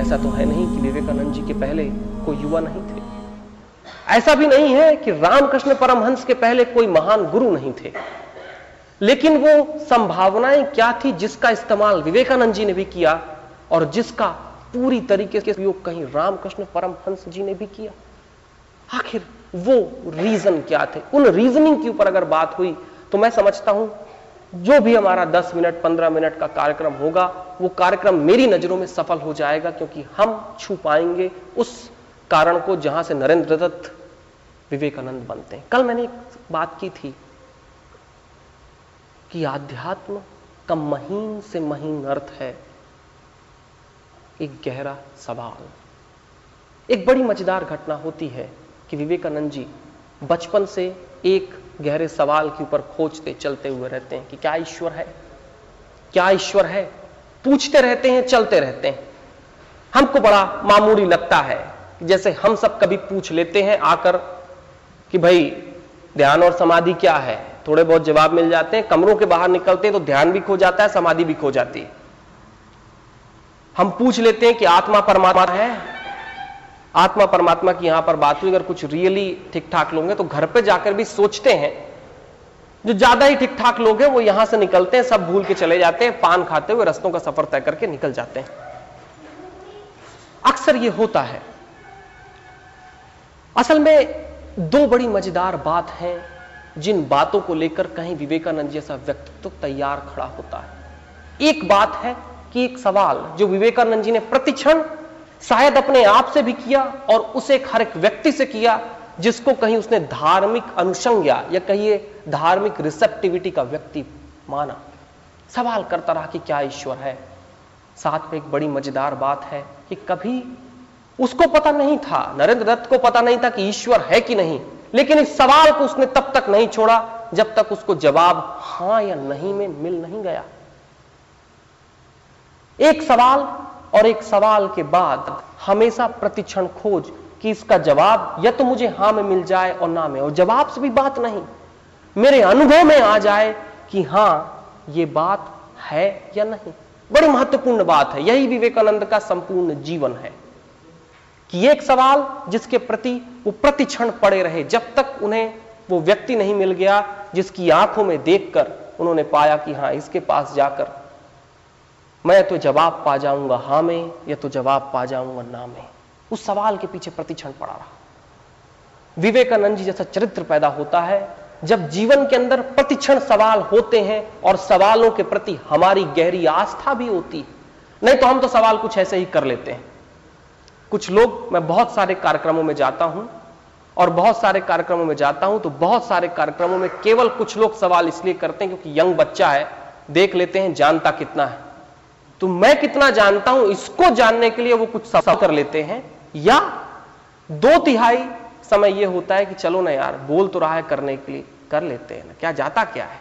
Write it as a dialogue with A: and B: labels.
A: ऐसा तो है नहीं कि विवेकानंद जी के पहले कोई युवा नहीं थे। ऐसा भी नहीं है कि रामकृष्ण परमहंस के पहले कोई महान गुरु नहीं थे। लेकिन वो संभावनाएँ क्या थी जिसका इस्तेमाल विवेकानंद जी ने भी किया और जिसका पूरी तरीके से उपयोग कहीं रामकृष्ण परमहंस जी ने भी किया? आखिर वो रीजन क्या थे? उन रीजनिंग के ऊपर अगर बात हुई तो मैं समझता हूँ जो भी हमारा 10 मिनट 15 मिनट का कार्यक्रम होगा, वो कार्यक्रम मेरी नज़रों में सफल हो जाएगा क्योंकि हम छू पाएँगे उस कारण को जहाँ से नरेंद्र दत्त विवेकानंद बनते हैं। कल मैंने एक बात की थी कि आध्यात्म का महीन से महीन अर्थ है एक गहरा सवाल। एक बड़ी मज़ेदार घटना होती है कि विवेकानंद जी बचपन से एक गहरे सवाल के ऊपर खोजते, चलते हुए रहते हैं कि क्या ईश्वर है? क्या ईश्वर है? पूछते रहते हैं, चलते रहते हैं। हमको बड़ा मामूली लगता है जैसे हम सब कभी पूछ लेते हैं आकर कि भाई, ध्यान और समाधि क्या है? थोड़े बहुत जवाब मिल जाते हैं, कमरों के बाहर निकलते हैं तो ध्यान भी खो जाता है, समाधि भी खो जाती है। हम पूछ लेते हैं कि आत्मा परमात्मा है? आत्मा परमात्मा की यहाँ पर बात हुई, अगर कुछ रियली ठीक ठाक लोग हैं तो घर पे जाकर भी सोचते हैं। जो ज़्यादा ही ठीक ठाक लोग हैं, वो यहाँ से निकलते हैं, सब भूल के चले जाते हैं, पान खाते हुए रस्तों का सफ़र तय करके निकल जाते हैं। अक्सर ये होता है। असल में दो बड़ी मज़ेदार बात है, जिन बातों को लेकर कहीं विवेकानंद जैसा व्यक्तित्व तैयार खड़ा होता है। एक बात है कि एक सवाल, जो विवेकानंद जी ने प्रतिक्षण शायद अपने आप से भी किया और उसे एक हर एक व्यक्ति से किया, जिसको कहीं उसने धार्मिक अनुसंज्ञा या कहिए धार्मिक रिसेप्टिविटी का व्यक्ति माना। सवाल करता रहा कि क्या ईश्वर है? साथ में एक बड़ी मज़ेदार बात है कि कभी उसको पता नहीं था, नरेंद्र दत्त को पता नहीं था कि ईश्वर है कि नहीं, लेकिन इस सवाल को उसने तब तक नहीं छोड़ा जब तक उसको जवाब हाँ या नहीं में मिल नहीं गया। एक सवाल और एक सवाल के बाद हमेशा प्रतिक्षण खोज कि इसका जवाब या तो मुझे हाँ में मिल जाए और ना में। और जवाब से भी बात नहीं। मेरे अनुभव में आ जाए कि हाँ, ये बात है या नहीं। बड़ी महत्वपूर्ण बात है। यही विवेकानंद का संपूर्ण जीवन है कि एक सवाल जिसके प्रति वो प्रतिक्षण पड़े रहे, जब तक उन्हें वो व्यक्ति नहीं मिल गया, जिसकी आँखों में देखकर उन्होंने पाया कि हाँ, इसके पास जाकर मैं तो जवाब पा जाऊँगा, हाँ में, या तो जवाब पा जाऊँगा, ना में। उस सवाल के पीछे प्रतिक्षण पड़ा रहा। विवेकानंद जी जैसा चरित्र पैदा होता है, जब जीवन के अंदर प्रतिक्षण सवाल होते हैं और सवालों के प्रति हमारी गहरी आस्था भी होती है। नहीं तो हम तो सवाल कुछ ऐसे ही कर लेते हैं। कुछ लोग, मैं बहुत सारे कार्यक्रमों में जाता हूँ, और बहुत सारे कार्यक्रमों में जाता हूँ तो बहुत सारे कार्यक्रमों में केवल कुछ लोग सवाल इसलिए करते हैं क्योंकि यंग बच्चा है, देख लेते हैं, जानता कितना है। तो मैं कितना जानता हूँ, इसको जानने के लिए वो कुछ सवाल कर लेते हैं। या दो तिहाई समय यह होता है कि चलो ना यार, बोल तो रहा है करने के लिए, कर लेते हैं ना। क्या जाता क्या है?